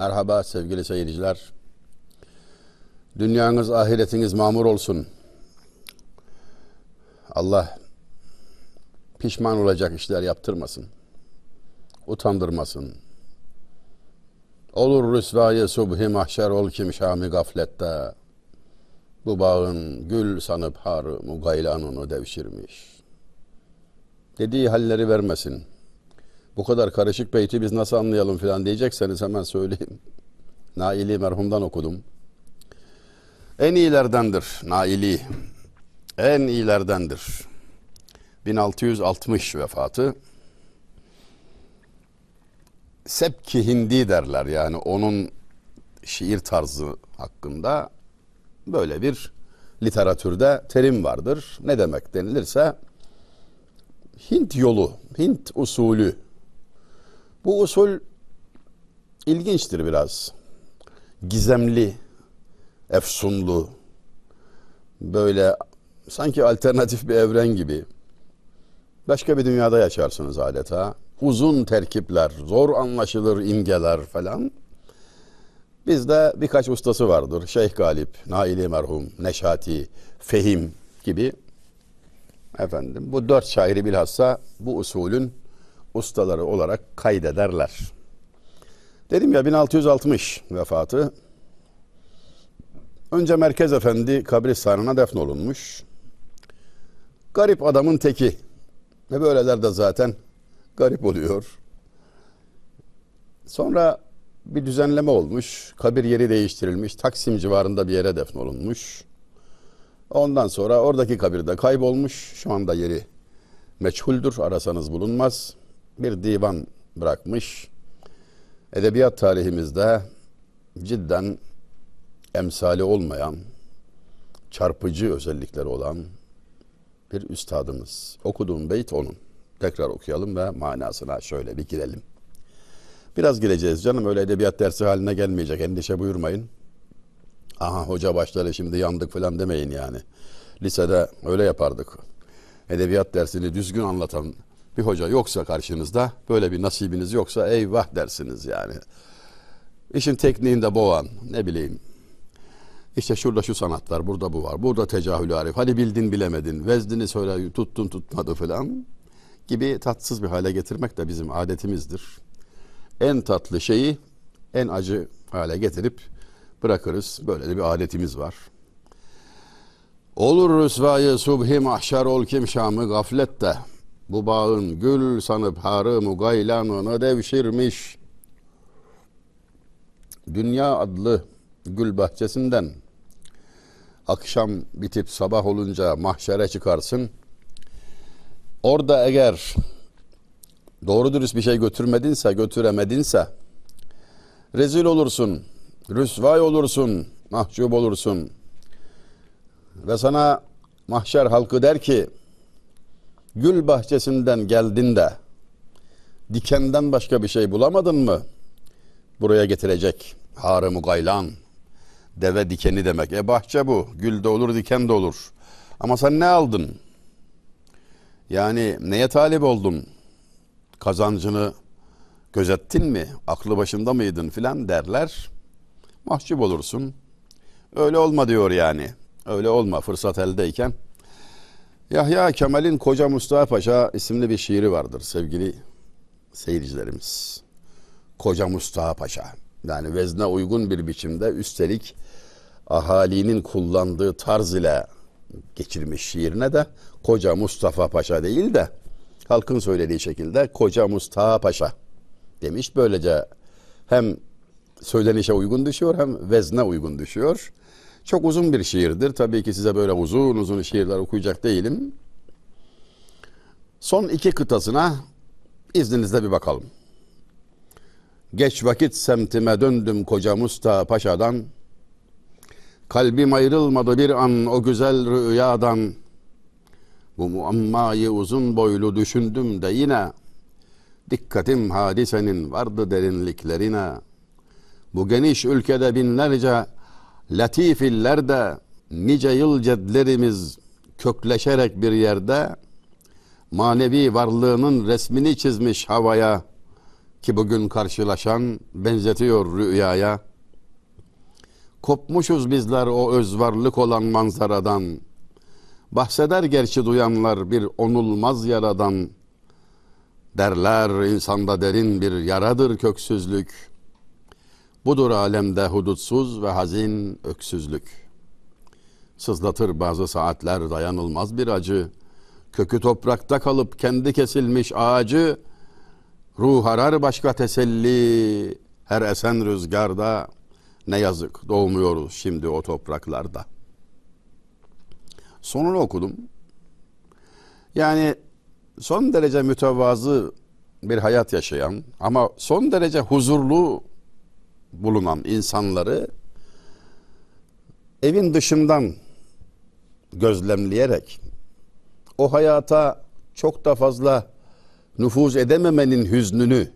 Merhaba sevgili seyirciler. Dünyanız, ahiretiniz mamur olsun. Allah pişman olacak işler yaptırmasın. Utandırmasın. Olur rüsvayı subhi mahşer ol kim şami gaflette. Bu bağın gül sanıp harı mugaylanını devşirmiş. Dediği halleri vermesin. Bu kadar karışık beyti biz nasıl anlayalım filan diyecekseniz hemen söyleyeyim. Naili merhumdan okudum. En iyilerdendir Naili. En iyilerdendir. 1660 vefatı. Sepki Hindi derler yani onun şiir tarzı hakkında böyle bir literatürde terim vardır. Ne demek denilirse Hint yolu, Hint usulü. Bu usul ilginçtir biraz. Gizemli, efsunlu, böyle sanki alternatif bir evren gibi. Başka bir dünyada yaşarsınız adeta. Uzun terkipler, zor anlaşılır imgeler falan. Bizde birkaç ustası vardır. Şeyh Galip, Naili merhum, Neşati, Fehim gibi. Efendim bu dört şairi bilhassa bu usulün ustaları olarak kaydederler. Dedim ya 1660 vefatı. Önce Merkez Efendi kabristanına defnolunmuş. Garip adamın teki. Ve böyleler de zaten garip oluyor. Sonra bir düzenleme olmuş. Kabir yeri değiştirilmiş. Taksim civarında bir yere defnolunmuş. Ondan sonra oradaki kabirde kaybolmuş. Şu anda yeri meçhuldür. Arasanız bulunmaz. Bir divan bırakmış. Edebiyat tarihimizde cidden emsali olmayan, çarpıcı özellikleri olan bir üstadımız. Okuduğum beyt onun. Tekrar okuyalım ve manasına şöyle bir girelim. Biraz gireceğiz canım öyle edebiyat dersi haline gelmeyecek endişe buyurmayın. Aha hoca başları şimdi yandık falan demeyin yani. Lisede öyle yapardık. Edebiyat dersini düzgün anlatan bir hoca yoksa karşınızda böyle bir nasibiniz yoksa eyvah dersiniz yani. İşin tekniğinde boğan ne bileyim işte şurada şu sanat var, burada bu var, burada tecahülü arif. Hadi bildin bilemedin, vezdini söyle tuttun tutmadı falan gibi tatsız bir hale getirmek de bizim adetimizdir. En tatlı şeyi en acı hale getirip bırakırız. Böyle de bir adetimiz var. Olur rüsvayı subhi mahşer ol kim şamı gaflette. Bu bağın gül sanıp harı mugaylanını devşirmiş. Dünya adlı gül bahçesinden akşam bitip sabah olunca mahşere çıkarsın. Orada eğer doğru dürüst bir şey götürmedinse, götüremedinse rezil olursun, rüsvay olursun, mahcup olursun. Ve sana mahşer halkı der ki gül bahçesinden geldin de dikenden başka bir şey bulamadın mı? Buraya getirecek harı gaylan deve dikeni demek. E bahçe bu. Gül de olur, diken de olur. Ama sen ne aldın? Yani neye talip oldun? Kazancını gözettin mi? Aklı başında mıydın filan derler. Mahcup olursun. Öyle olma diyor yani. Öyle olma fırsat eldeyken. Yahya Kemal'in Koca Mustafa Paşa isimli bir şiiri vardır sevgili seyircilerimiz. Koca Mustafa Paşa. Yani vezne uygun bir biçimde üstelik ahalinin kullandığı tarz ile geçirmiş şiirine de Koca Mustafa Paşa değil de halkın söylediği şekilde Koca Mustafa Paşa demiş. Böylece hem söylenişe uygun düşüyor hem vezne uygun düşüyor. Çok uzun bir şiirdir. Tabii ki size böyle uzun uzun şiirler okuyacak değilim. Son iki kıtasına izninizle bir bakalım. Geç vakit semtime döndüm koca Mustafa Paşa'dan. Kalbim ayrılmadı bir an o güzel rüyadan. Bu muammayı uzun boylu düşündüm de yine dikkatim hadisenin vardı derinliklerine. Bu geniş ülkede binlerce latif illerde nice yıl cedlerimiz kökleşerek bir yerde manevi varlığının resmini çizmiş havaya ki bugün karşılaşan benzetiyor rüyaya. Kopmuşuz bizler o özvarlık olan manzaradan. Bahseder gerçi duyanlar bir onulmaz yaradan. Derler insanda derin bir yaradır köksüzlük. Budur alemde hudutsuz ve hazin öksüzlük. Sızlatır bazı saatler dayanılmaz bir acı. Kökü toprakta kalıp kendi kesilmiş ağacı. Ruh arar başka teselli. Her esen rüzgarda ne yazık doğmuyoruz şimdi o topraklarda. Sonunu okudum. Yani son derece mütevazı bir hayat yaşayan ama son derece huzurlu bulunan insanları evin dışından gözlemleyerek o hayata çok da fazla nüfuz edememenin hüznünü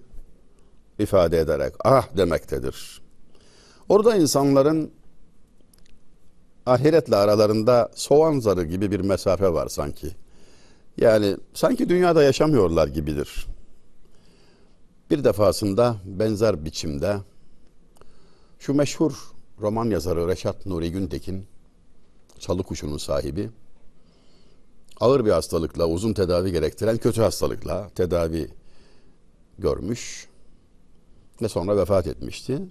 ifade ederek ah demektedir. Orada insanların ahiretle aralarında soğan zarı gibi bir mesafe var sanki. Yani sanki dünyada yaşamıyorlar gibidir. Bir defasında benzer biçimde şu meşhur roman yazarı Reşat Nuri Güntekin, çalı kuşunun sahibi, ağır bir hastalıkla, uzun tedavi gerektiren kötü hastalıkla tedavi görmüş ve sonra vefat etmişti.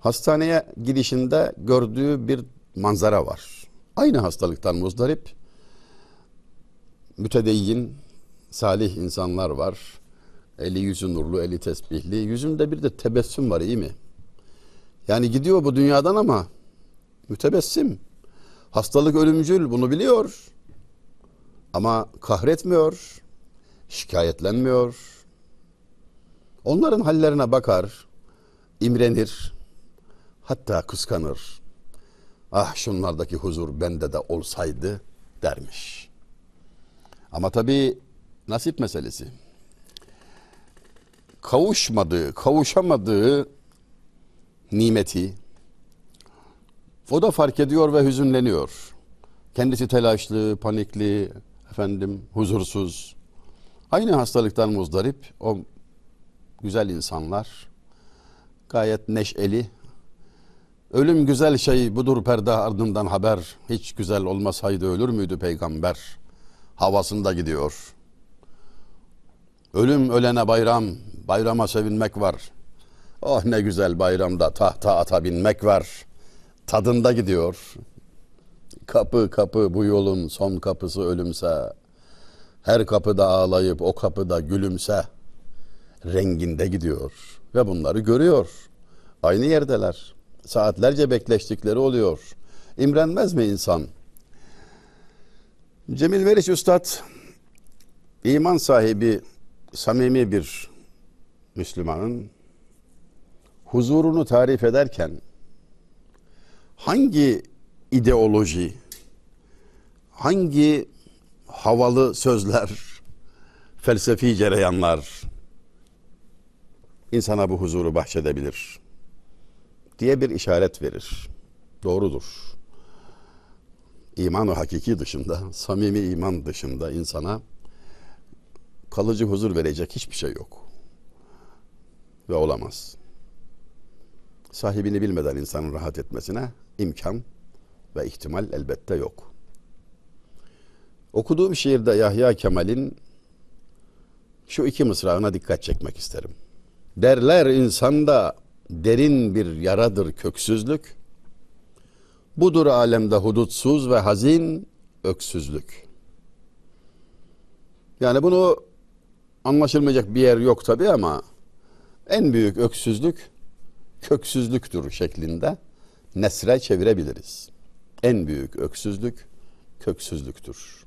Hastaneye gidişinde gördüğü bir manzara var. Aynı hastalıktan muzdarip, mütedeyyin, salih insanlar var. Eli yüzü nurlu, eli tesbihli. Yüzünde bir de tebessüm var iyi mi? Yani gidiyor bu dünyadan ama mütebessim. Hastalık ölümcül bunu biliyor. Ama kahretmiyor, şikayetlenmiyor. Onların hallerine bakar, imrenir, hatta kıskanır. Ah şunlardaki huzur bende de olsaydı dermiş. Ama tabii nasip meselesi. Kavuşmadığı, kavuşamadığı nimeti o da fark ediyor ve hüzünleniyor. Kendisi telaşlı, panikli, efendim huzursuz. Aynı hastalıktan muzdarip o güzel insanlar gayet neşeli. Ölüm güzel şey budur perde ardından haber. Hiç güzel olmasaydı ölür müydü peygamber? Havasında gidiyor. Ölüm ölene bayram, bayrama sevinmek var. Oh ne güzel bayramda tahta ata binmek var. Tadında gidiyor. Kapı kapı bu yolun son kapısı ölümse. Her kapıda ağlayıp o kapıda gülümse. Renginde gidiyor. Ve bunları görüyor. Aynı yerdeler. Saatlerce bekleştikleri oluyor. İmrenmez mi insan? Cemil Veriş Üstad iman sahibi samimi bir Müslümanın huzurunu tarif ederken hangi ideoloji, hangi havalı sözler, felsefi cereyanlar insana bu huzuru bahşedebilir diye bir işaret verir. Doğrudur. İman-ı hakiki dışında, samimi iman dışında insana kalıcı huzur verecek hiçbir şey yok. Ve olamaz sahibini bilmeden insanın rahat etmesine imkan ve ihtimal elbette yok. Okuduğum şiirde Yahya Kemal'in şu iki mısrağına dikkat çekmek isterim. Derler insanda derin bir yaradır köksüzlük. Budur alemde hudutsuz ve hazin öksüzlük. Yani bunu anlaşılmayacak bir yer yok tabi ama en büyük öksüzlük köksüzlüktür şeklinde nesre çevirebiliriz. En büyük öksüzlük köksüzlüktür.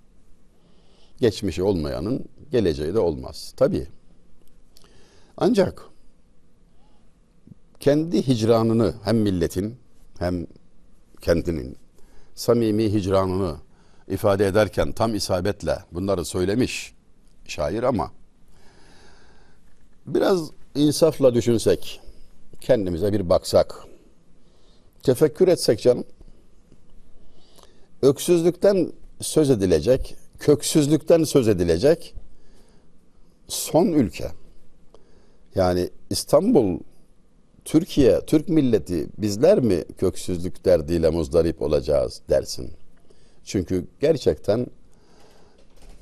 Geçmişi olmayanın geleceği de olmaz. Tabii. Ancak kendi hicranını hem milletin hem kendinin samimi hicranını ifade ederken tam isabetle bunları söylemiş şair ama biraz insafla düşünsek kendimize bir baksak, tefekkür etsek canım, öksüzlükten söz edilecek, köksüzlükten söz edilecek son ülke. Yani İstanbul, Türkiye, Türk milleti bizler mi köksüzlük derdiyle muzdarip olacağız dersin. Çünkü gerçekten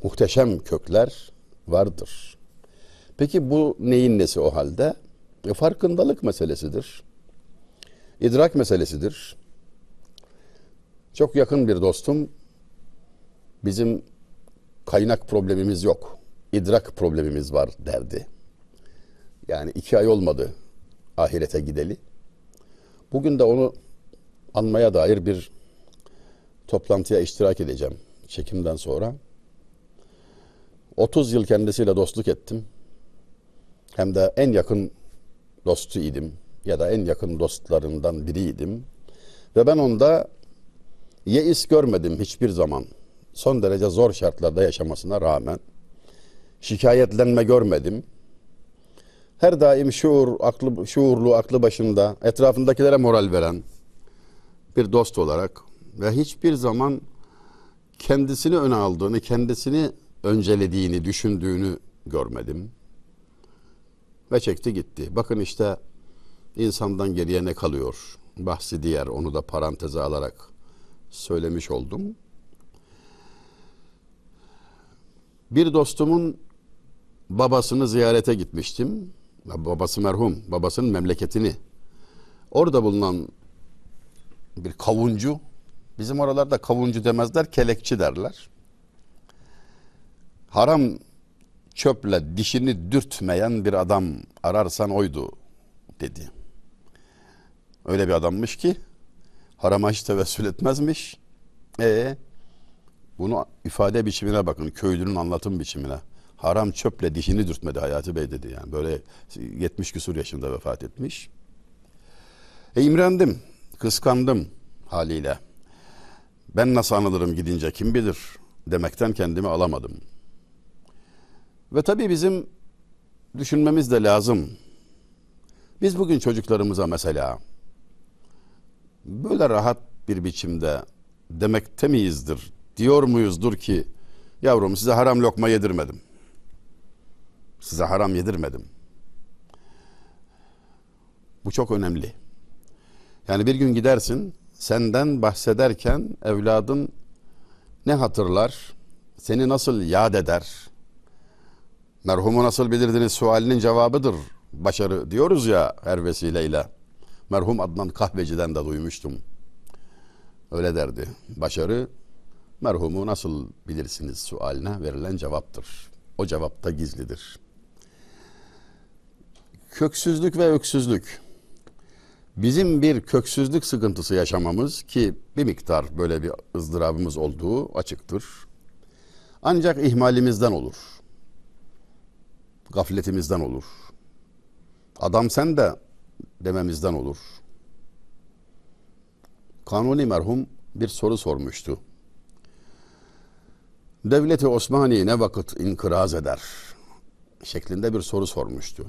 muhteşem kökler vardır. Peki bu neyin nesi o halde? E, farkındalık meselesidir. İdrak meselesidir. Çok yakın bir dostum bizim kaynak problemimiz yok. İdrak problemimiz var derdi. Yani iki ay olmadı ahirete gideli. Bugün de onu anmaya dair bir toplantıya iştirak edeceğim çekimden sonra. 30 yıl kendisiyle dostluk ettim. Hem de en yakın dostu idim ya da en yakın dostlarından biriydim. Ve ben onda yeis görmedim hiçbir zaman. Son derece zor şartlarda yaşamasına rağmen şikayetlenme görmedim. Her daim şuur, aklı, şuurlu, aklı başında, etrafındakilere moral veren bir dost olarak ve hiçbir zaman kendisini öne aldığını, kendisini öncelediğini, düşündüğünü görmedim. Ve çekti gitti. Bakın işte insandan geriye ne kalıyor? Bahsi diğer onu da paranteze alarak söylemiş oldum. Bir dostumun babasını ziyarete gitmiştim. Babası merhum, babasının memleketini. Orada bulunan bir kavuncu, bizim oralarda kavuncu demezler, kelekçi derler. Haram çöple dişini dürtmeyen bir adam ararsan oydu dedi. Öyle bir adammış ki harama hiç tevessül etmezmiş. E bunu ifade biçimine bakın, köylünün anlatım biçimine. Haram çöple dişini dürtmedi Hayati Bey dedi yani. Böyle 70 küsur yaşında vefat etmiş. E imrendim, kıskandım haliyle. Ben nasıl anılırım gidince kim bilir demekten kendimi alamadım. Ve tabii bizim düşünmemiz de lazım. Biz bugün çocuklarımıza mesela böyle rahat bir biçimde demekte miyizdir, diyor muyuzdur ki yavrum size haram lokma yedirmedim. Size haram yedirmedim. Bu çok önemli. Yani bir gün gidersin senden bahsederken evladın ne hatırlar, seni nasıl yad eder, merhumu nasıl bilirdiniz sualinin cevabıdır başarı diyoruz ya her vesileyle. Merhum Adnan Kahveci'den de duymuştum. Öyle derdi. Başarı merhumu nasıl bilirsiniz sualine verilen cevaptır. O cevapta gizlidir. Köksüzlük ve öksüzlük. Bizim bir köksüzlük sıkıntısı yaşamamız ki bir miktar böyle bir ızdırabımız olduğu açıktır. Ancak ihmalimizden olur. Gafletimizden olur. Adam sen de dememizden olur. Kanuni merhum bir soru sormuştu. Devleti Osmani ne vakit inkıraz eder? Şeklinde bir soru sormuştu.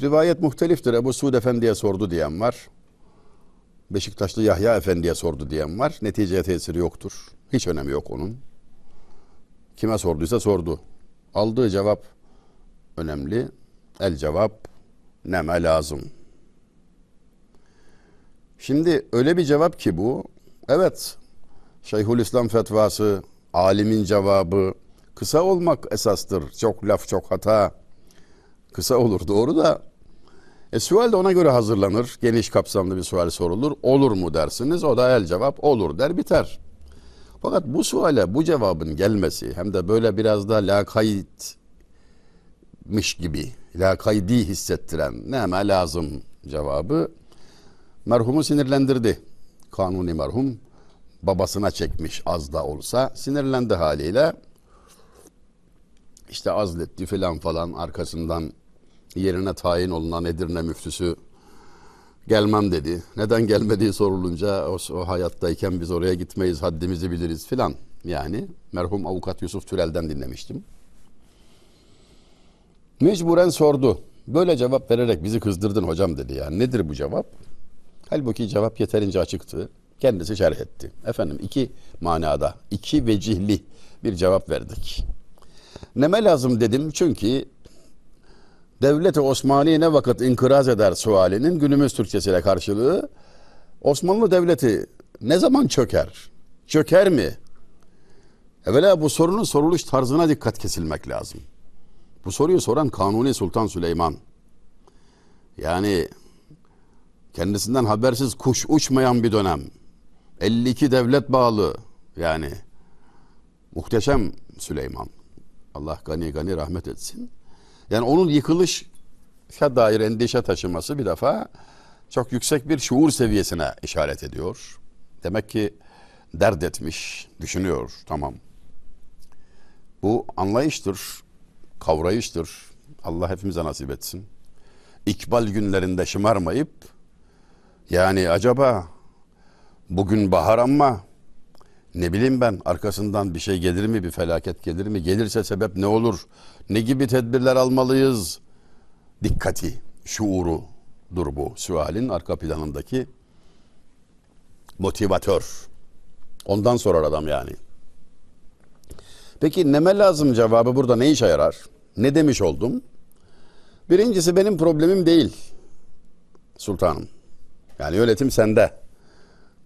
Rivayet muhteliftir. Ebu Suud Efendi'ye sordu diyen var. Beşiktaşlı Yahya Efendi'ye sordu diyen var. Neticeye tesiri yoktur. Hiç önemi yok onun. Kime sorduysa sordu. Aldığı cevap önemli. El cevap neme lazım. Şimdi öyle bir cevap ki bu. Evet. Şeyhülislam fetvası, alimin cevabı kısa olmak esastır. Çok laf çok hata. Kısa olur doğru da e, sual de ona göre hazırlanır. Geniş kapsamlı bir sual sorulur. Olur mu dersiniz? O da el cevap olur der biter. Fakat bu suale bu cevabın gelmesi hem de böyle biraz da lakaytmış gibi lakaydi hissettiren neme lazım cevabı merhumu sinirlendirdi. Kanuni merhum babasına çekmiş az da olsa sinirlendi haliyle işte azletti filan falan arkasından yerine tayin olunan Edirne müftüsü gelmem dedi. Neden gelmediği sorulunca o, o hayattayken biz oraya gitmeyiz haddimizi biliriz filan. Yani merhum avukat Yusuf Türel'den dinlemiştim. Mecburen sordu. Böyle cevap vererek bizi kızdırdın hocam dedi. Yani nedir bu cevap? Halbuki cevap yeterince açıktı. Kendisi şerh etti. Efendim iki manada, iki vecihli bir cevap verdik. Neme lazım dedim çünkü Devlet-i Osmani ne vakit inkıraz eder sualinin günümüz Türkçesiyle karşılığı Osmanlı Devleti ne zaman çöker? Çöker mi? Evvela bu sorunun soruluş tarzına dikkat kesilmek lazım. Bu soruyu soran Kanuni Sultan Süleyman. Yani kendisinden habersiz kuş uçmayan bir dönem. 52 devlet bağlı yani muhteşem Süleyman. Allah gani gani rahmet etsin. Yani onun yıkılışa dair endişe taşıması bir defa çok yüksek bir şuur seviyesine işaret ediyor. Demek ki dert etmiş, düşünüyor. Tamam. Bu anlayıştır, kavrayıştır. Allah hepimize nasip etsin. İkbal günlerinde şımarmayıp yani acaba bugün bahar ama ne bileyim ben arkasından bir şey gelir mi bir felaket gelir mi? Gelirse sebep ne olur? Ne gibi tedbirler almalıyız? Dikkati şuurudur bu sualin arka planındaki motivatör. Ondan sorar adam yani. Peki neme lazım cevabı burada? Ne işe yarar? Ne demiş oldum? Birincisi benim problemim değil sultanım. Yani yönetim sende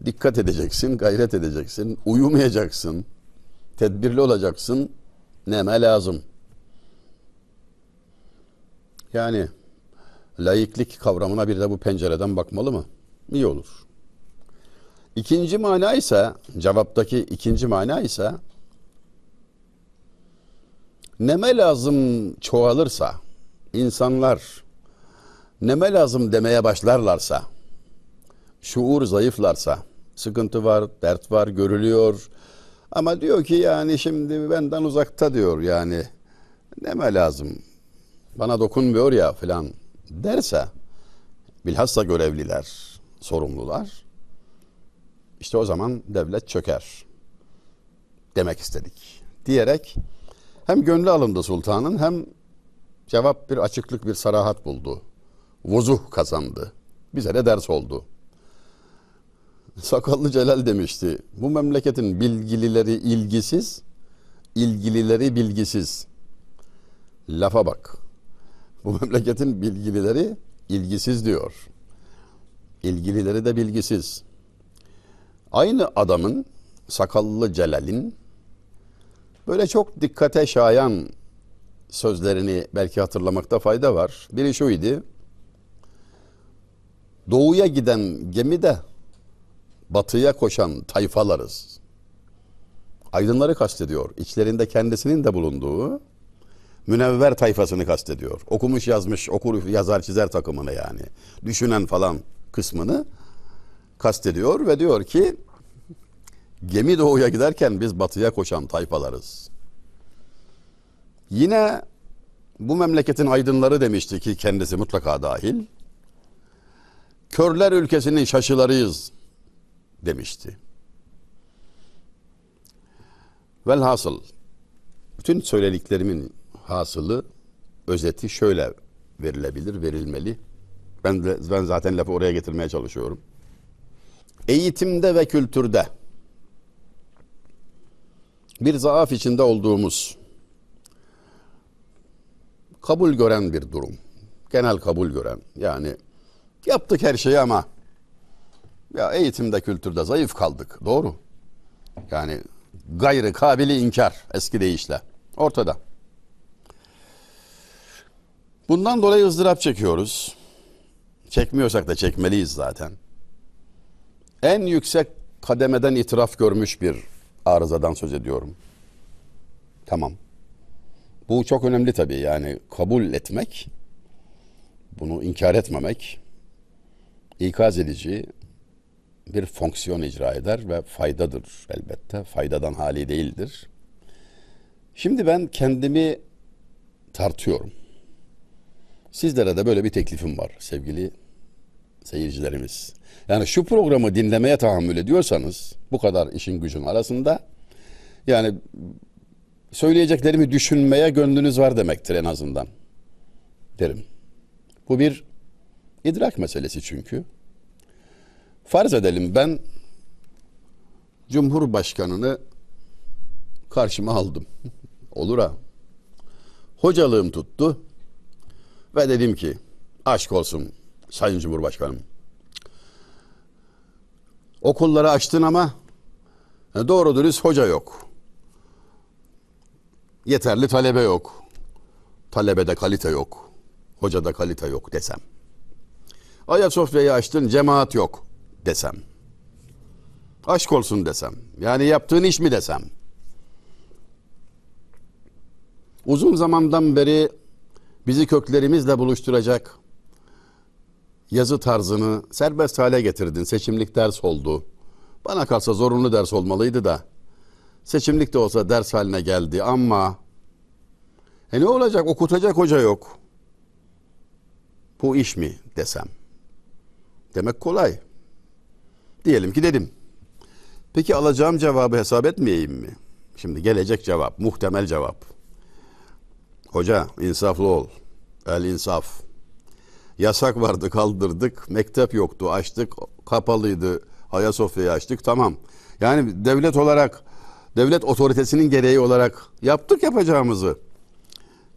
dikkat edeceksin, gayret edeceksin, uyumayacaksın, tedbirli olacaksın. Neme lazım. Yani laiklik kavramına bir de bu pencereden bakmalı mı? İyi olur. İkinci mana ise, cevaptaki ikinci mana ise neme lazım çoğalırsa, insanlar neme lazım demeye başlarlarsa, şuur zayıflarsa, sıkıntı var, dert var, görülüyor. Ama diyor ki yani şimdi benden uzakta diyor yani neme lazım, bana dokunmuyor ya filan derse bilhassa görevliler, sorumlular işte o zaman devlet çöker demek istedik. Diyerek hem gönlü alındı sultanın hem cevap bir açıklık bir sarahat buldu. Vuzuh kazandı. Bize de ders oldu. Sakallı Celal demişti. Bu memleketin bilgilileri ilgisiz, ilgilileri bilgisiz. Lafa bak. Bu memleketin bilgilileri ilgisiz diyor. İlgilileri de bilgisiz. Aynı adamın Sakallı Celal'in böyle çok dikkate şayan sözlerini belki hatırlamakta fayda var. Biri şuydu. Doğuya giden gemide batıya koşan tayfalarız. Aydınları kastediyor. İçlerinde kendisinin de bulunduğu münevver tayfasını kastediyor. Okumuş yazmış, okur yazar çizer takımını yani. Düşünen falan kısmını kastediyor ve diyor ki gemi doğuya giderken biz batıya koşan tayfalarız. Yine bu memleketin aydınları demişti ki kendisi mutlaka dahil. Körler ülkesinin şaşılarıyız demişti. Velhasıl bütün söylediklerimin hasılı özeti şöyle verilebilir, verilmeli. Ben de, ben zaten lafı oraya getirmeye çalışıyorum. Eğitimde ve kültürde bir zaaf içinde olduğumuz kabul gören bir durum. Genel kabul gören. Yani yaptık her şeyi ama ya eğitimde kültürde zayıf kaldık. Doğru. Yani gayrı kabili inkar eski deyişle. Ortada. Bundan dolayı ızdırap çekiyoruz. Çekmiyorsak da çekmeliyiz zaten. En yüksek kademeden itiraf görmüş bir arızadan söz ediyorum. Tamam. Bu çok önemli tabii yani kabul etmek, bunu inkar etmemek, ikaz edici, bir fonksiyon icra eder ve faydadır elbette. Faydadan hali değildir. Şimdi ben kendimi tartıyorum. Sizlere de böyle bir teklifim var sevgili seyircilerimiz. Yani şu programı dinlemeye tahammül ediyorsanız bu kadar işin gücün arasında yani söyleyeceklerimi düşünmeye gönlünüz var demektir en azından derim. Bu bir idrak meselesi çünkü. Farz edelim ben Cumhurbaşkanını karşıma aldım. Olur ha. Hocalığım tuttu. Ve dedim ki aşk olsun Sayın Cumhurbaşkanım. Okulları açtın ama e, doğru dürüst hoca yok. Yeterli talebe yok. Talebede kalite yok. Hocada kalite yok desem. Ayasofya'yı açtın cemaat yok desem. Aşk olsun desem. Yani yaptığın iş mi desem. Uzun zamandan beri bizi köklerimizle buluşturacak yazı tarzını serbest hale getirdin. Seçimlik ders oldu. Bana kalsa zorunlu ders olmalıydı da. Seçimlik de olsa ders haline geldi ama e ne olacak okutacak hoca yok. Bu iş mi desem. Demek kolay. Diyelim ki dedim. Peki alacağım cevabı hesap etmeyeyim mi? Şimdi gelecek cevap, muhtemel cevap. Hoca insaflı ol. El insaf. Yasak vardı kaldırdık. Mektep yoktu açtık. Kapalıydı. Ayasofya'yı açtık. Tamam. Yani devlet olarak devlet otoritesinin gereği olarak yaptık yapacağımızı.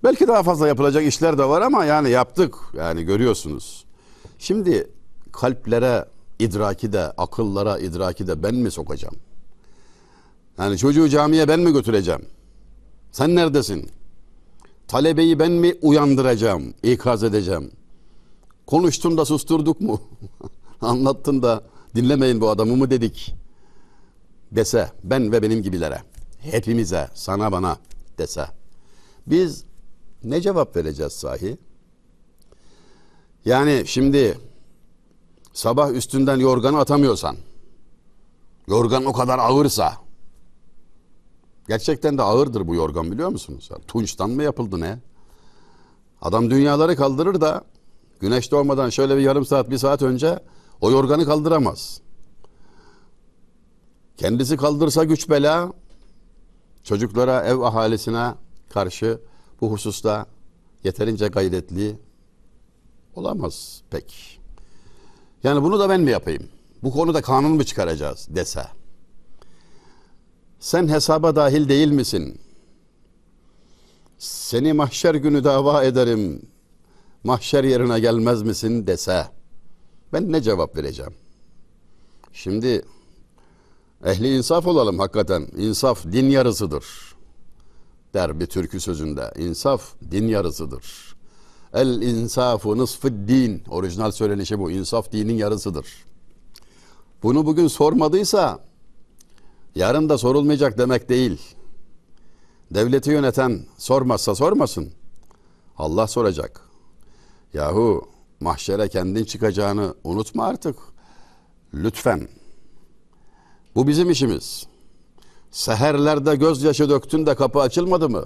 Belki daha fazla yapılacak işler de var ama yani yaptık. Yani görüyorsunuz. Şimdi kalplere idraki de, akıllara idraki de ben mi sokacağım? Yani çocuğu camiye ben mi götüreceğim? Sen neredesin? Talebeyi ben mi uyandıracağım, ikaz edeceğim? Konuştun da susturduk mu? Anlattın da dinlemeyin bu adamı mı dedik? Dese ben ve benim gibilere, hepimize, sana bana dese. Biz ne cevap vereceğiz sahi? Yani şimdi sabah üstünden yorganı atamıyorsan, yorgan o kadar ağırsa, gerçekten de ağırdır bu yorgan biliyor musunuz? Tunçtan mı yapıldı ne? Adam dünyaları kaldırır da güneş doğmadan şöyle bir yarım saat, bir saat önce o yorganı kaldıramaz. Kendisi kaldırsa güç bela, çocuklara, ev ahalisine karşı bu hususta yeterince gayretli olamaz pek. Yani bunu da ben mi yapayım? Bu konuda kanun mu çıkaracağız dese. Sen hesaba dahil değil misin? Seni mahşer günü dava ederim. Mahşer yerine gelmez misin dese. Ben ne cevap vereceğim? Şimdi ehli insaf olalım hakikaten. İnsaf din yarısıdır. Der bir türkü sözünde. İnsaf din yarısıdır. El insafu nısfı din. Orijinal söylenişi bu. İnsaf dinin yarısıdır. Bunu bugün sormadıysa yarın da sorulmayacak demek değil. Devleti yöneten sormazsa sormasın. Allah soracak. Yahu mahşere kendin çıkacağını unutma artık. Lütfen. Bu bizim işimiz. Seherlerde gözyaşı döktün de kapı açılmadı mı?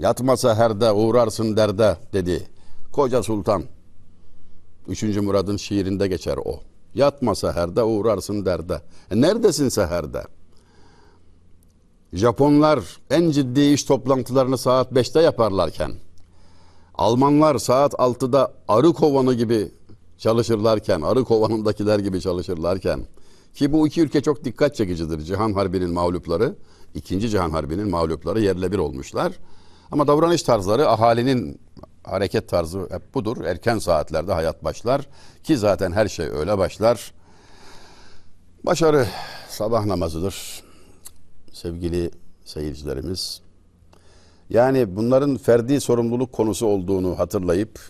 Yatma seherde uğrarsın derde dedi. Koca Sultan. Üçüncü Murad'ın şiirinde geçer o. Yatma seherde uğrarsın derde. E neredesin seherde? Japonlar en ciddi iş toplantılarını saat 5'te yaparlarken, Almanlar saat 6'da arı kovanı gibi çalışırlarken, arı kovanındakiler gibi çalışırlarken, ki bu iki ülke çok dikkat çekicidir. Cihan Harbi'nin mağlupları, ikinci Cihan Harbi'nin mağlupları yerle bir olmuşlar. Ama davranış tarzları ahalinin hareket tarzı hep budur. Erken saatlerde hayat başlar ki zaten her şey öyle başlar. Başarı sabah namazıdır. Sevgili seyircilerimiz. Yani bunların ferdi sorumluluk konusu olduğunu hatırlayıp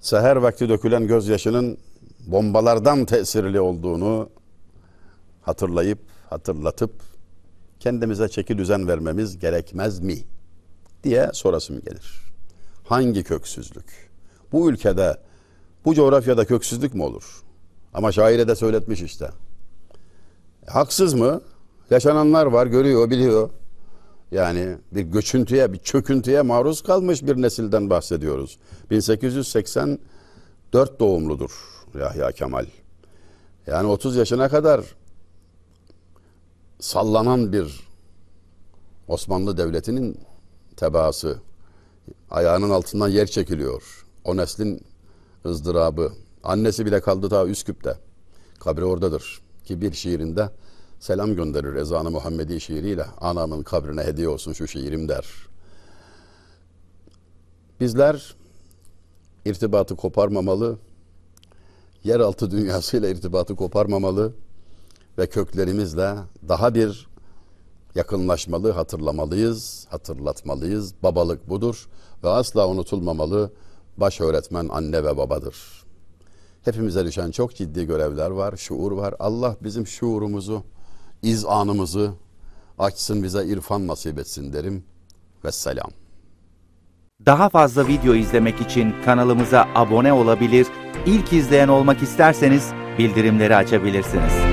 seher vakti dökülen gözyaşının bombalardan tesirli olduğunu hatırlayıp hatırlatıp kendimize çeki düzen vermemiz gerekmez mi diye sorasım gelir. Hangi köksüzlük? Bu ülkede, bu coğrafyada köksüzlük mü olur? Ama şaire de söyletmiş işte. Haksız mı? Yaşananlar var, görüyor, biliyor. Yani bir göçüntüye, bir çöküntüye maruz kalmış bir nesilden bahsediyoruz. 1884 doğumludur Yahya Kemal. Yani 30 yaşına kadar sallanan bir Osmanlı Devleti'nin tebaası. Ayağının altından yer çekiliyor. O neslin ızdırabı. Annesi bile kaldı ta Üsküp'te. Kabri oradadır. Ki bir şiirinde selam gönderir ezanı Muhammedi şiiriyle. Anamın kabrine hediye olsun şu şiirim der. Bizler irtibatı koparmamalı, yeraltı dünyasıyla irtibatı koparmamalı ve köklerimizle daha bir yakınlaşmalı, hatırlamalıyız, hatırlatmalıyız. Babalık budur ve asla unutulmamalı. Baş öğretmen anne ve babadır. Hepimize düşen çok ciddi görevler var, şuur var. Allah bizim şuurumuzu, izanımızı açsın bize irfan nasip etsin derim. Vesselam. Daha fazla video izlemek için kanalımıza abone olabilir, ilk izleyen olmak isterseniz bildirimleri açabilirsiniz.